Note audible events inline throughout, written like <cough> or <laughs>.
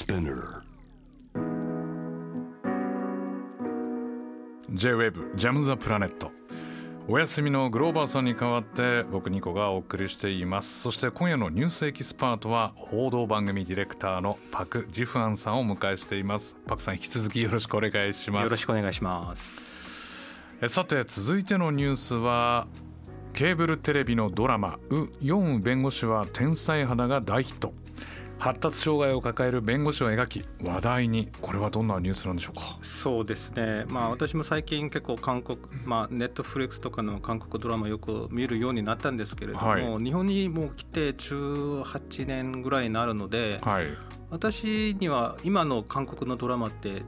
Spinner. J-WAVE ジャム・ザ・プラネットお休みのグローバーさんに代わって僕ニコがお送りしています。そして今夜のニュースエキスパートは報道番組ディレクターのパク・ジフアンさんをお迎えしています。パクさん引き続きよろしくお願いします。よろしくお願いします。えさて続いてのニュースはケーブルテレビのドラマ「ウ・ヨンウ弁護士は天才肌」が大ヒット発達障害を抱える弁護士を描き話題に。これはどんなニュースなんでしょうか？そうですね。まあ私も最近結構韓国まあネットフリックスとかの韓国ドラマよく見るようになったんですけれども、はい、日本にもう来て18年ぐらいになるので、はい、私には今の韓国のドラマって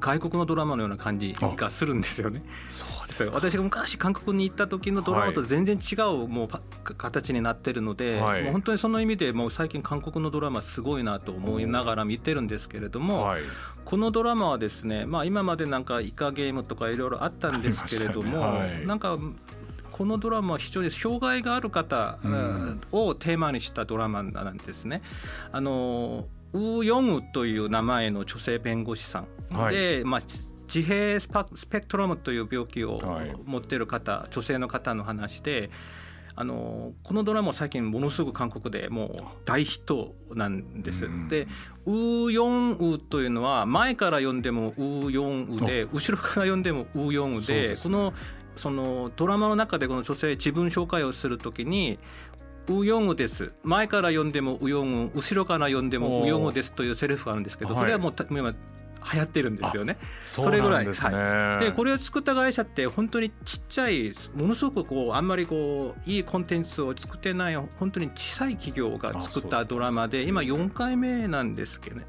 外国のドラマのような感じがするんですよね。そうです私が昔韓国に行った時のドラマと全然違うもう形になってるので、はい、もう本当にその意味でもう最近韓国のドラマすごいなと思いながら見てるんですけれども、はい、このドラマはですね、まあ、今までなんかイカゲームとかいろいろあったんですけれども、ね。はい、なんかこのドラマは非常に障害がある方をテーマにしたドラマなんですね。あのウー・ヨンウという名前の女性弁護士さんで、はい、まあ、自閉スペクトラムという病気を持っている方、はい、女性の方の話であのこのドラマ最近ものすごく韓国でもう大ヒットなんです。うん、でウーヨンウというのは前から読んでもウーヨンウで後ろから読んでもウーヨンウで、ね、このそのドラマの中でこの女性自分紹介をするときにウヨンウです。前から読んでもウヨンウ後ろから読んでもウヨンウですというセリフがあるんですけどこれはもう今流行ってるんですよね。それぐらい。はい、でこれを作った会社って本当にちっちゃいものすごくこうあんまりこういいコンテンツを作ってない本当に小さい企業が作ったドラマで今4回目なんですけどね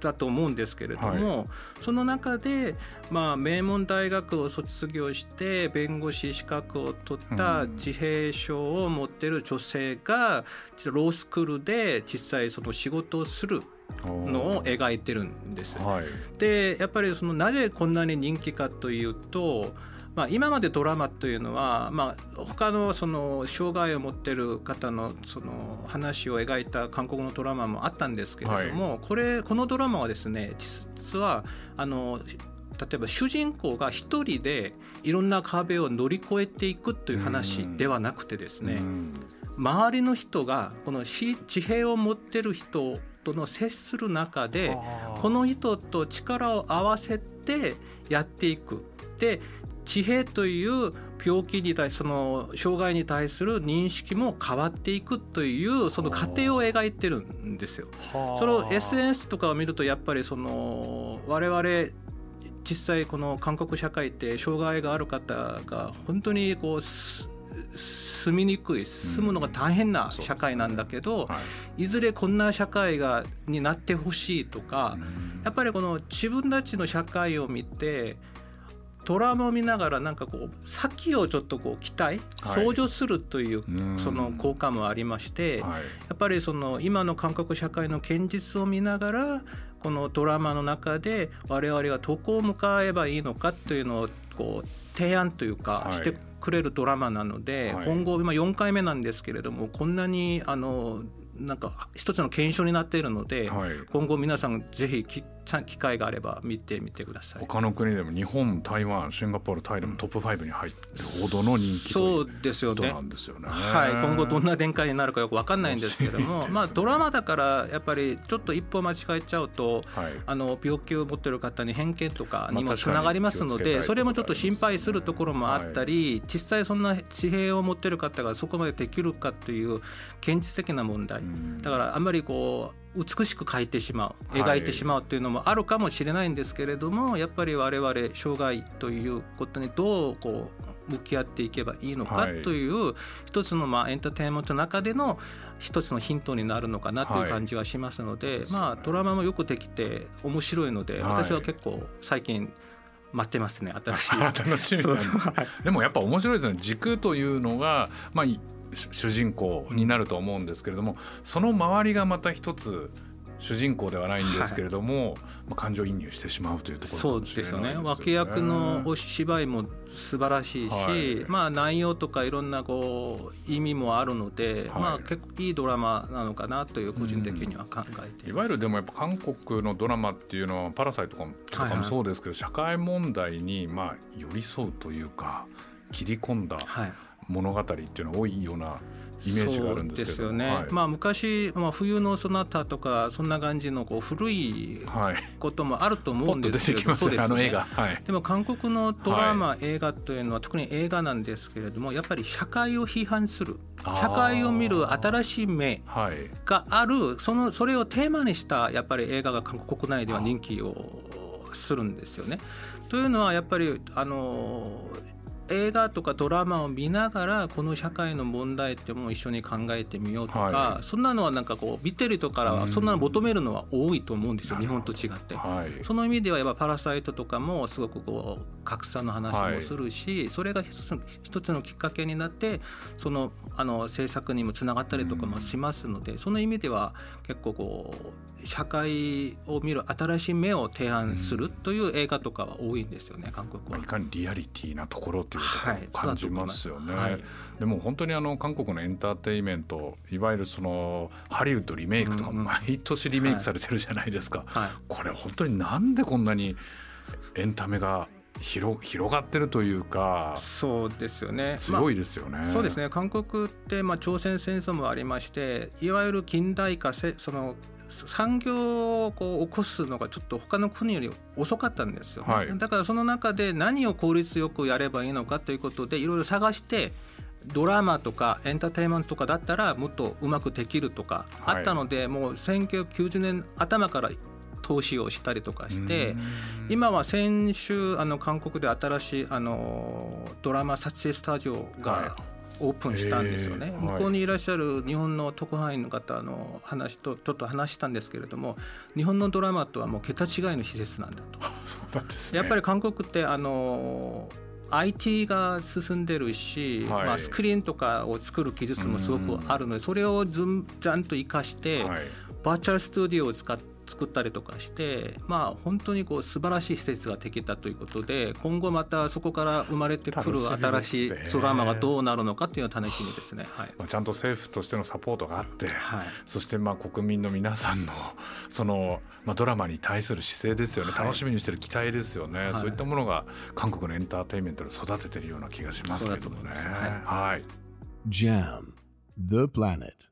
だと思うんですけれども、はい、その中で、まあ、名門大学を卒業して弁護士資格を取った自閉症を持っている女性がロースクールで実際その仕事をするのを描いてるんです。はい、でやっぱりそのなぜこんなに人気かというとまあ、今までドラマというのは、まあ、他のその障害を持っている方のその話を描いた韓国のドラマもあったんですけれども、はい、これこのドラマはですね実はあの例えば主人公が一人でいろんな壁を乗り越えていくという話ではなくてですね周りの人がこの地平を持ってる人との接する中でこの人と力を合わせてやっていく。で地平という病気に対その障害に対する認識も変わっていくというその過程を描いてるんですよ。その SNS とかを見るとやっぱりその我々実際この韓国社会って障害がある方が本当にこう住みにくい住むのが大変な社会なんだけど、はい、いずれこんな社会がになってほしいとか、やっぱりこの自分たちの社会を見てドラマを見ながらなんかこう先をちょっとこう期待想像するというその効果もありまして、やっぱりその今の韓国社会の現実を見ながらこのドラマの中で我々はどこを向かえばいいのかというのをこう提案というかしてくれるドラマなので、今後今4回目なんですけれどもこんなにあのなんか一つの検証になっているので、今後皆さんぜひ機会があれば見てみてください。他の国でも日本台湾シンガポールタイでもトップ5に入ってるほどの人気そうですよね。なんですよね。はい。今後どんな展開になるかよく分かんないんですけども、ね、まあドラマだからやっぱりちょっと一歩間違えちゃうと、はい、あの病気を持ってる方に偏見とかにもつながりますので、それもちょっと心配するところもあったり、はい、実際そんな地平を持ってる方がそこまでできるかという現実的な問題だからあんまりこう美しく描いてしまう描いてしまうというのもあるかもしれないんですけれども、はい、やっぱり我々障害ということにどうこう向き合っていけばいいのかという一つのまあエンターテインメントの中での一つのヒントになるのかなという感じはしますので、はい、まあドラマもよくできて面白いので、私は結構最近待ってますね新しい。<laughs> 楽しみ <laughs> でもやっぱ面白いですね。軸というのがまあ主人公になると思うんですけれども、その周りがまた一つ主人公ではないんですけれども、はい、まあ、感情移入してしまうというところそうですよね。脇役のお芝居も素晴らしいし、はい、まあ、内容とかいろんなこう意味もあるので、はい、まあ、結構いいドラマなのかなという個人的には考えていわゆるでもやっぱ韓国のドラマっていうのは「パラサイト」とかもそうですけど、はいはい、社会問題にまあ寄り添うというか切り込んだ物語っていうのが多いようなイメージがあるんですけど。よね、はい、まあ、昔、まあ、冬のそなたとかそんな感じのこう古いこともあると思うんですけど、はい、ね、でも韓国のドラマ、映画というのは特に映画なんですけれどもやっぱり社会を批判する。社会を見る新しい目がある。そのそれをテーマにしたやっぱり映画が韓国国内では人気をするんですよね。というのはやっぱりあの映画とかドラマを見ながらこの社会の問題っても一緒に考えてみようとか、はい、そんなのはなんかこう見てる人からはそんなの求めるのは多いと思うんですよ、日本と違って、はい、その意味ではやっぱ「パラサイト」とかもすごくこう格差の話もするし、はい、それが一つのきっかけになってそのあの制作にもつながったりとかもしますので、その意味では結構こう社会を見る新しい目を提案するという映画とかは多いんですよね、韓国は。いかにリアリティなところというと感じますよね。はい、でも本当にあの韓国のエンターテインメントいわゆるそのハリウッドリメイクとか毎年リメイクされてるじゃないですか。はい、これ本当になんでこんなにエンタメが広広がってるというかそうですよね。強いですよね、まあ、そうですね。韓国って、まあ、朝鮮戦争もありましていわゆる近代化せその産業をこう起こすのがちょっと他の国より遅かったんですよ、ね。はい、だからその中で何を効率よくやればいいのかということでいろいろ探してドラマとかエンターテインメントとかだったらもっとうまくできるとかあったので、はい、もう1990年頭から投資をしたりとかして今は先週あの韓国で新しいあのドラマ撮影スタジオがオープンしたんですよね、向こうにいらっしゃる日本の特派員の方の話とちょっと話したんですけれども日本のドラマとはもう桁違いの施設なんだと。<laughs> そうなんです、ね、やっぱり韓国ってあの IT が進んでるし、はい、まあ、スクリーンとかを作る技術もすごくあるのでそれをずんちゃんと生かして、はい、バーチャルスタジオを使って作ったりとかして、まあ、本当にこう素晴らしい施設ができたということで今後またそこから生まれてくる新しいドラマがどうなるのかというのは楽しみですね、はい、まあ、ちゃんと政府としてのサポートがあって、はい、そしてまあ国民の皆さんのその、まあ、ドラマに対する姿勢ですよね、楽しみにしてる期待ですよね、そういったものが韓国のエンターテインメントで育ててるような気がしますけどもね。はい、はい。JAM The Planet